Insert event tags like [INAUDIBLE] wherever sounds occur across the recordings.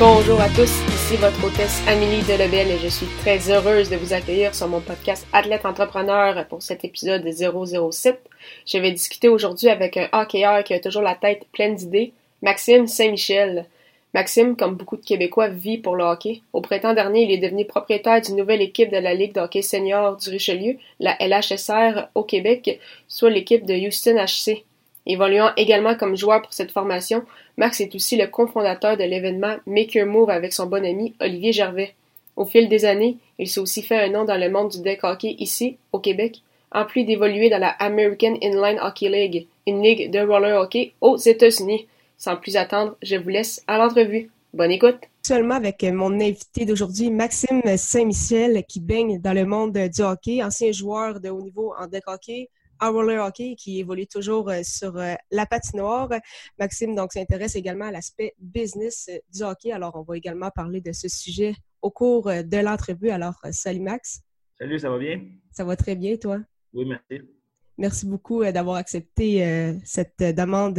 Bonjour à tous, ici votre hôtesse Amélie Delebel et je suis très heureuse de vous accueillir sur mon podcast Athlète Entrepreneur pour cet épisode 007. Je vais discuter aujourd'hui avec un hockeyeur qui a toujours la tête pleine d'idées, Maxime Saint-Michel. Maxime, comme beaucoup de Québécois, vit pour le hockey. Au printemps dernier, il est devenu propriétaire d'une nouvelle équipe de la Ligue de hockey senior du Richelieu, la LHSR au Québec, soit l'équipe de Houston HC. Évoluant également comme joueur pour cette formation, Max est aussi le cofondateur de l'événement Make Your Move avec son bon ami Olivier Gervais. Au fil des années, il s'est aussi fait un nom dans le monde du deck hockey ici, au Québec, en plus d'évoluer dans la American Inline Hockey League, une ligue de roller hockey aux États-Unis. Sans plus attendre, je vous laisse à l'entrevue. Bonne écoute! Seulement avec mon invité d'aujourd'hui, Maxime Saint-Michel, qui baigne dans le monde du hockey, ancien joueur de haut niveau en deck hockey, en roller hockey qui évolue toujours euh, sur euh, la patinoire. Maxime donc s'intéresse également à l'aspect business euh, du hockey. Alors on va également parler de ce sujet au cours de l'entrevue. Alors salut Max. Salut, ça va bien? Ça va très bien, toi? Oui, merci. Merci beaucoup d'avoir accepté cette demande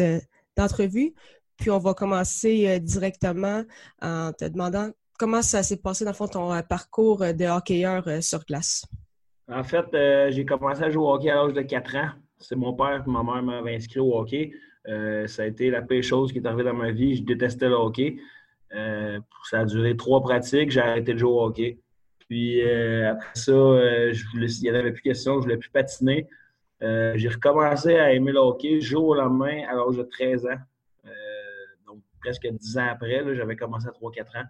d'entrevue. Puis on va commencer directement en te demandant comment ça s'est passé dans le fond ton parcours de hockeyeur sur glace. En fait, euh, j'ai commencé à jouer au hockey à l'âge de 4 ans. C'est mon père et ma mère m'avaient inscrit au hockey. Euh, ça a été la pire chose qui est arrivée dans ma vie. Je détestais le hockey. Euh, ça a duré trois pratiques. J'ai arrêté de jouer au hockey. Puis après ça, il n'y avait plus question. Je ne voulais plus patiner. j'ai recommencé à aimer le hockey jour au lendemain à l'âge de 13 ans. donc presque 10 ans après, j'avais commencé à 3-4 ans.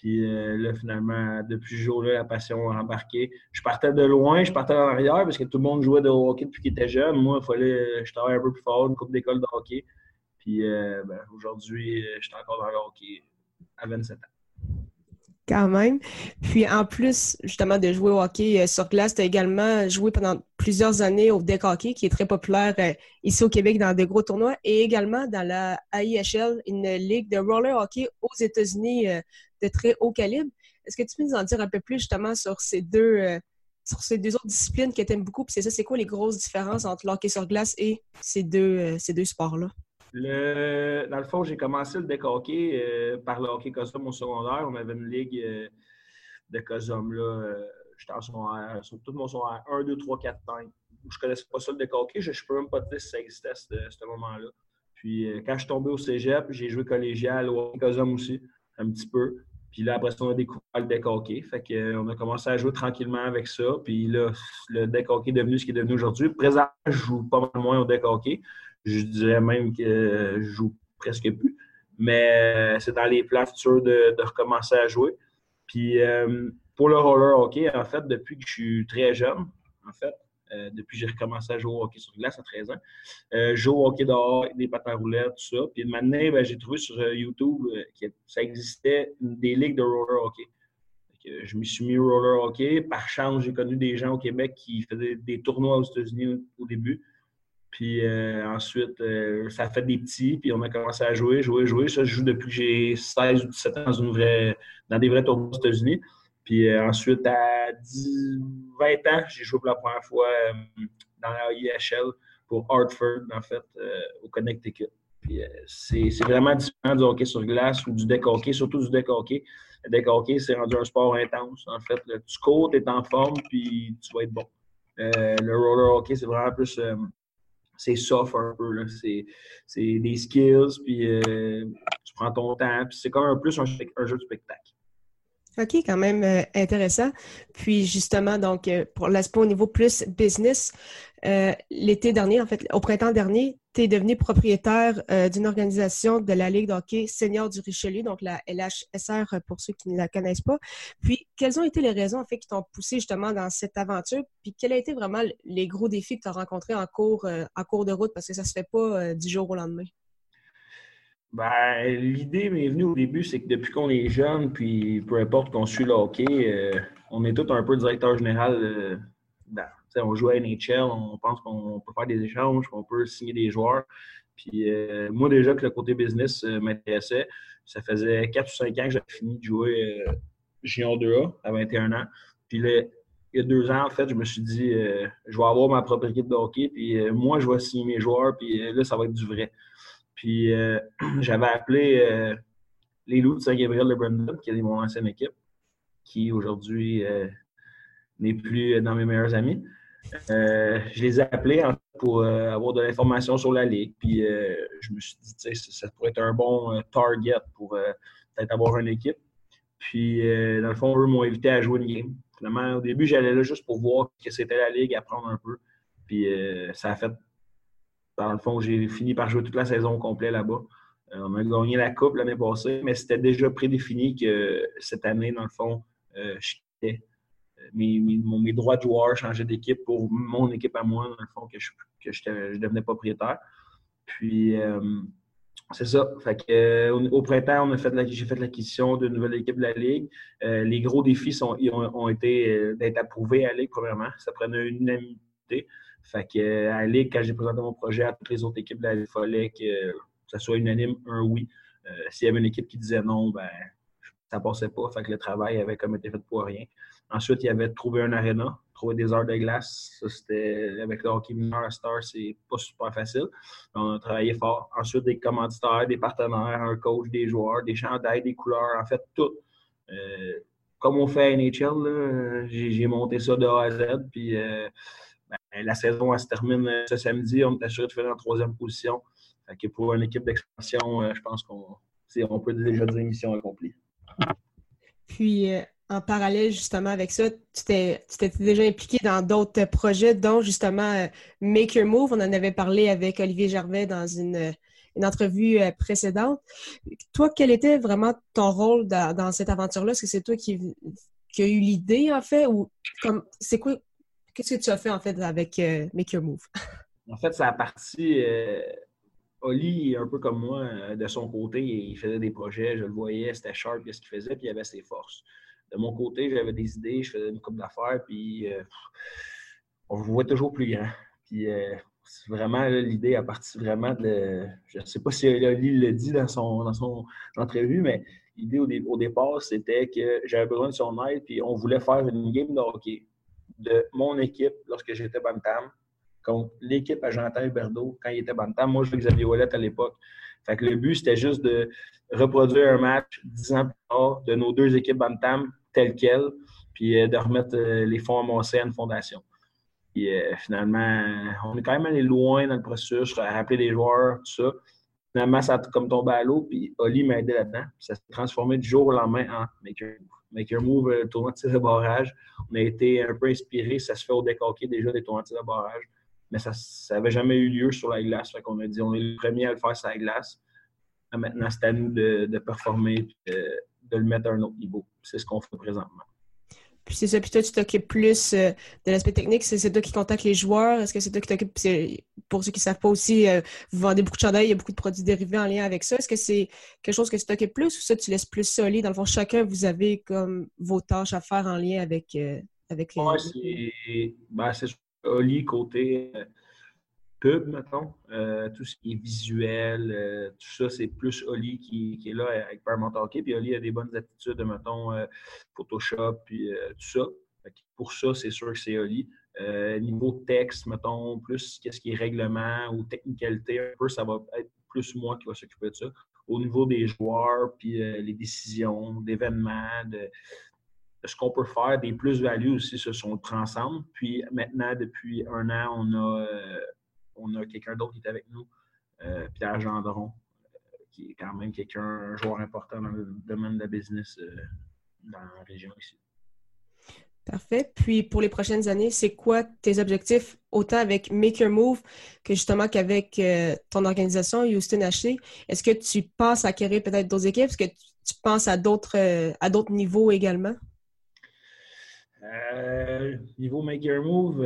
Puis euh, là, finalement, depuis ce jour-là, la passion a embarqué. Je partais de loin, je partais en arrière parce que tout le monde jouait de hockey depuis qu'il était jeune. Moi, il fallait je travaille un peu plus fort, une coupe d'école de hockey. Puis euh, ben, aujourd'hui, je suis encore dans le hockey à 27 ans. Quand même. Puis en plus, justement, de jouer au hockey euh, sur glace, tu as également joué pendant plusieurs années au deck hockey, qui est très populaire ici au Québec dans de gros tournois, et également dans la AIHL, une ligue de roller hockey aux États-Unis de très haut calibre. Est-ce que tu peux nous en dire un peu plus justement sur ces deux, euh, sur ces deux autres disciplines que tu aimes beaucoup? Puis c'est ça, c'est quoi les grosses différences entre l'hockey sur glace et ces deux, euh, deux sports-là? Dans le fond, j'ai commencé le deck hockey euh, par le hockey cosum au secondaire. On avait une ligue de cosum là. J'étais en secondaire, sur tout mon secondaire 1, 2, 3, 4, 5. Je ne connaissais pas ça le deck hockey. Je ne peux même pas te dire si ça existait à ce, moment-là. Puis quand je suis tombé au cégep, j'ai joué collégial au hockey cosum aussi, un petit peu. Puis là, après ça, on a découvert le deck hockey. Fait qu'on euh, a commencé à jouer tranquillement avec ça. Puis là, le deck hockey est devenu ce qu'il est devenu aujourd'hui. Présentement, je joue pas mal moins au deck hockey. Je dirais même que je joue presque plus. Mais euh, c'est dans les plans futurs de, recommencer à jouer. Puis euh, pour le roller hockey, en fait, depuis que je suis très jeune, en fait, euh, depuis que j'ai recommencé à jouer au hockey sur glace à 13 ans. Euh, joue au hockey dehors, des patins roulettes, tout ça. Puis maintenant, ben, j'ai trouvé sur euh, YouTube que ça existait des ligues de roller hockey. je me suis mis au roller hockey. Par chance, j'ai connu des gens au Québec qui faisaient des tournois aux États-Unis au, début. Puis ensuite, ça a fait des petits, puis on a commencé à jouer, jouer, jouer. Ça, je joue depuis que j'ai 16 ou 17 ans dans, dans des vrais tournois aux États-Unis. Puis ensuite, à 10, 20 ans, j'ai joué pour la première fois euh, dans la IHL pour Hartford, en fait, euh, au Connecticut. Puis euh, c'est vraiment différent du hockey sur glace ou du deck hockey, surtout du deck hockey. Le deck hockey, c'est rendu un sport intense. En fait, tu cours, tu es en forme, puis tu vas être bon. le roller hockey, c'est vraiment plus. c'est soft un peu. C'est des skills, puis tu prends ton temps. Puis c'est comme un plus un jeu de spectacle. OK, quand même euh, intéressant. Puis justement, donc, euh, pour l'aspect au niveau plus business, euh, l'été dernier, en fait, au printemps dernier, tu es devenu propriétaire d'une organisation de la Ligue d'hockey senior du Richelieu, donc la LHSR pour ceux qui ne la connaissent pas. Puis, quelles ont été les raisons, en fait, qui t'ont poussé justement dans cette aventure? Puis, quels ont été vraiment les gros défis que tu as rencontrés en cours, en cours de route? Parce que ça se fait pas du jour au lendemain. Ben, l'idée m'est venue au début, c'est que depuis qu'on est jeune, puis peu importe qu'on suit le hockey, euh, on est tous un peu directeur général. Euh, on joue à NHL, on pense qu'on peut faire des échanges, qu'on peut signer des joueurs. Puis euh, moi, déjà que le côté business m'intéressait, ça faisait 4 ou 5 ans que j'avais fini de jouer Junior 2A à 21 ans. Puis là, il y a deux ans, en fait, je me suis dit, je vais avoir ma propre équipe de hockey, puis moi, je vais signer mes joueurs, puis là, ça va être du vrai. Puis euh, [CLEARS THROAT] j'avais appelé euh, les Loups de Saint-Gabriel de Brandon, qui est mon ancienne équipe, qui aujourd'hui euh, n'est plus dans mes meilleurs amis. je les ai appelés pour avoir de l'information sur la ligue. Puis je me suis dit, ça pourrait être un bon target pour peut-être avoir une équipe. Puis, dans le fond, eux m'ont invité à jouer une game. Finalement, au début, j'allais là juste pour voir que c'était la ligue, apprendre un peu. Puis, ça a fait dans le fond, j'ai fini par jouer toute la saison complète là-bas. Euh, on a gagné la Coupe l'année passée, mais c'était déjà prédéfini que cette année, dans le fond, euh, je quittais. Euh, mes, droits de joueur changeaient d'équipe pour mon équipe à moi, dans le fond, que je, que je, devenais propriétaire. Puis, c'est ça. Fait au, printemps, j'ai fait l'acquisition d'une nouvelle équipe de la Ligue. les gros défis sont, ont, été d'être approuvés à la Ligue, premièrement. Ça prenait une unanimité. Fait que, euh, à Ligue, quand j'ai présenté mon projet à toutes les autres équipes, il fallait que ça soit unanime, un oui. Euh, s'il y avait une équipe qui disait non, ben ça passait pas. Fait que le travail avait comme été fait pour rien. Ensuite, il y avait de trouver un aréna, trouver des heures de glace. Ça, c'était avec le hockey mineur à Star, c'est pas super facile. On a travaillé fort. Ensuite, des commanditaires, des partenaires, un coach, des joueurs, des chandails, des couleurs, en fait, tout. Euh, comme on fait à NHL, j'ai monté ça de A à Z. Puis la saison elle se termine euh, ce samedi. On est assuré de faire en troisième position. Pour une équipe d'expansion, euh, je pense qu'on on peut déjà dire mission accomplie. Puis, euh, en parallèle, justement, avec ça, tu t'es déjà impliqué dans d'autres projets, dont justement Make Your Move. On en avait parlé avec Olivier Gervais dans une, entrevue précédente. Toi, quel était vraiment ton rôle dans, cette aventure-là? Est-ce que c'est toi qui, qui as eu l'idée, en fait? Ou comme c'est quoi Qu'est-ce que tu as fait en fait avec euh, Make Your Move? en fait, ça a parti. Euh, Oli, un peu comme moi, euh, de son côté, il faisait des projets, je le voyais, c'était sharp, ce qu'il faisait, puis il avait ses forces. De mon côté, j'avais des idées, je faisais une coupe d'affaires, puis on voit toujours plus grand. Puis vraiment, l'idée a parti vraiment de. Je ne sais pas si Oli le dit dans son, dans son entrevue, mais l'idée au, au, départ, c'était que j'avais besoin de son aide, puis on voulait faire une game de hockey de mon équipe lorsque j'étais Bantam contre l'équipe à Huberdeau quand il était Bantam. Moi, je jouais Xavier Ouellet à l'époque. Fait que le but, c'était juste de reproduire un match dix ans plus tard de nos deux équipes Bantam telles quelles, puis euh, de remettre euh, les fonds à mon fondation. Puis euh, finalement, on est quand même allé loin dans le processus, rappeler des joueurs, tout ça. Finalement, ça a comme tombé à l'eau, puis Oli m'a aidé là-dedans. Ça s'est transformé du jour au lendemain en Maker Maker Move, le tournoi de tir barrage. On a été un peu inspiré, ça se fait au décoqué déjà des tournois de tir barrage, mais ça n'avait jamais eu lieu sur la glace. Fait a dit, on est le premier à le faire sur la glace. Maintenant, c'est à nous de, performer et de, le mettre à un autre niveau. C'est ce qu'on fait présentement. Puis c'est ça, puis toi, tu t'occupes plus euh, de l'aspect technique. C'est toi qui contactes les joueurs. Est-ce que c'est toi qui t'occupes? Pour ceux qui ne savent pas aussi, euh, vous vendez beaucoup de chandails, il y a beaucoup de produits dérivés en lien avec ça. Est-ce que c'est quelque chose que tu t'occupes plus ou ça, tu laisses plus solide? Dans le fond, chacun, vous avez comme vos tâches à faire en lien avec, euh, avec les. Oui, c'est ben, Oli côté pub, mettons. Euh, tout ce qui est visuel, euh, tout ça, c'est plus Oli qui, est là avec Paramount Hockey. Puis Oli a des bonnes attitudes, mettons, euh, Photoshop, puis tout ça. Pour ça, c'est sûr que c'est Oli. niveau texte, mettons, plus qu'est-ce qui est règlement ou technicalité, un peu, ça va être plus moi qui va s'occuper de ça. Au niveau des joueurs, puis les décisions, d'événements, de, ce qu'on peut faire, des plus-values aussi se sont ensemble. Puis maintenant, depuis un an, on a on a quelqu'un d'autre qui est avec nous, euh, Pierre Gendron, euh, qui est quand même quelqu'un, un joueur important dans le domaine de la business euh, dans la région ici. Parfait. Puis pour les prochaines années, c'est quoi tes objectifs, autant avec Make Your Move que justement qu'avec ton organisation Houston HC? Est-ce que tu penses à acquérir peut-être d'autres équipes? Est-ce que tu penses à d'autres à d'autres niveaux également? niveau Make Your Move,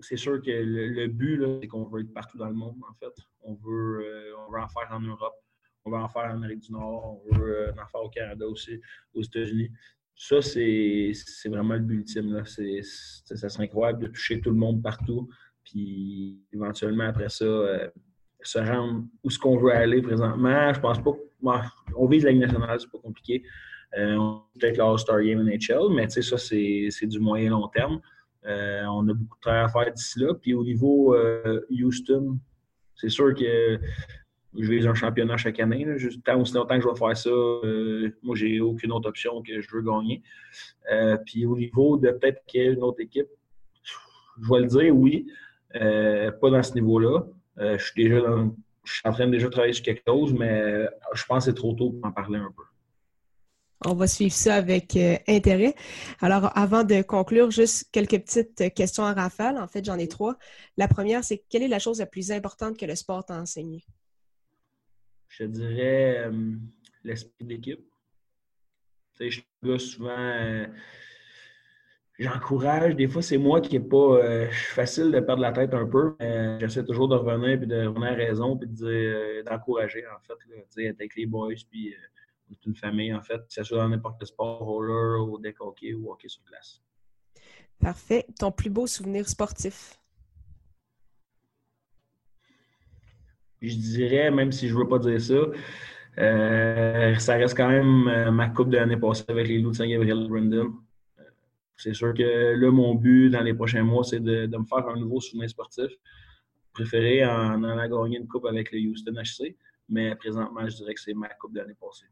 c'est sûr que le, but, c'est qu'on veut être partout dans le monde, en fait. On veut, euh, on en faire en Europe. on veut en faire en Amérique du Nord, on veut en faire au Canada aussi, aux États-Unis. Ça, c'est vraiment le but ultime. Ça serait incroyable de toucher tout le monde partout. Puis éventuellement, après ça, se rendre où ce qu'on veut aller présentement. Je pense pas. on vise la Ligue nationale, c'est pas compliqué. Euh, peut-être l'All-Star Game NHL, mais ça, c'est du moyen long terme. Euh, on a beaucoup de travail à faire d'ici là. Puis au niveau euh, Houston, c'est sûr que je vise un championnat chaque année. Tant aussi longtemps que je vais faire ça, moi, j'ai aucune autre option que je veux gagner. puis au niveau de peut-être qu'il y ait une autre équipe, je vais le dire, oui. pas dans ce niveau-là. je suis déjà je suis en train de déjà travailler sur quelque chose, mais je pense que c'est trop tôt pour en parler un peu. On va suivre ça avec euh, intérêt. Alors, avant de conclure, juste quelques petites questions à rafale. En fait, j'en ai trois. La première, c'est quelle est la chose la plus importante que le sport t'a enseigné? Je dirais euh, l'esprit d'équipe. Tu sais, je suis souvent. Euh, j'encourage. Des fois, c'est moi qui n'est pas. facile de perdre la tête un peu. J'essaie toujours de revenir puis de revenir à raison puis d'encourager, en fait. Là, avec les boys une famille, en fait, que ce soit dans n'importe quel sport, roller, ou deck hockey ou hockey sur glace. Parfait. Ton plus beau souvenir sportif? Je dirais, même si je ne veux pas dire ça, euh, ça reste quand même euh, ma coupe de l'année passée avec les Loups de Saint-Gabriel Brandon. Euh, c'est sûr que là, mon but dans les prochains mois, c'est de, me faire un nouveau souvenir sportif. Préféré en allant gagner une coupe avec le Houston HC, mais présentement, je dirais que c'est ma coupe de l'année passée.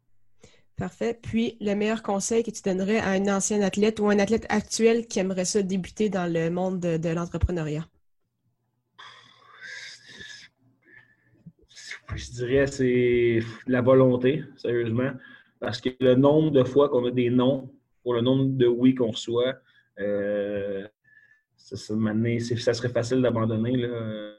Parfait. Puis, le meilleur conseil que tu donnerais à un ancien athlète ou un athlète actuel qui aimerait ça débuter dans le monde de, l'entrepreneuriat? Je dirais c'est la volonté, sérieusement. Parce que le nombre de fois qu'on a des non pour le nombre de oui qu'on reçoit, euh, ça, ça, serait facile d'abandonner. Euh,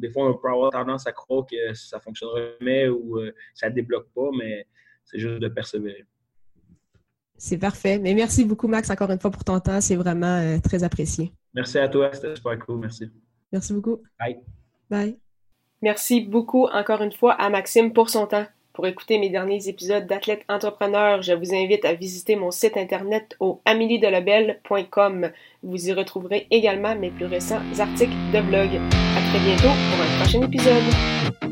des fois, on peut avoir tendance à croire que ça ne fonctionnera jamais ou euh, ça ne débloque pas, mais c'est juste de persévérer. C'est parfait. Mais merci beaucoup, Max, encore une fois pour ton temps. C'est vraiment euh, très apprécié. Merci à toi. C'était super cool. Merci. Merci beaucoup. Bye. Bye. Merci beaucoup encore une fois à Maxime pour son temps. Pour écouter mes derniers épisodes d'Athlète Entrepreneur, je vous invite à visiter mon site internet au ameliedelabel.com. Vous y retrouverez également mes plus récents articles de blog. À très bientôt pour un prochain épisode.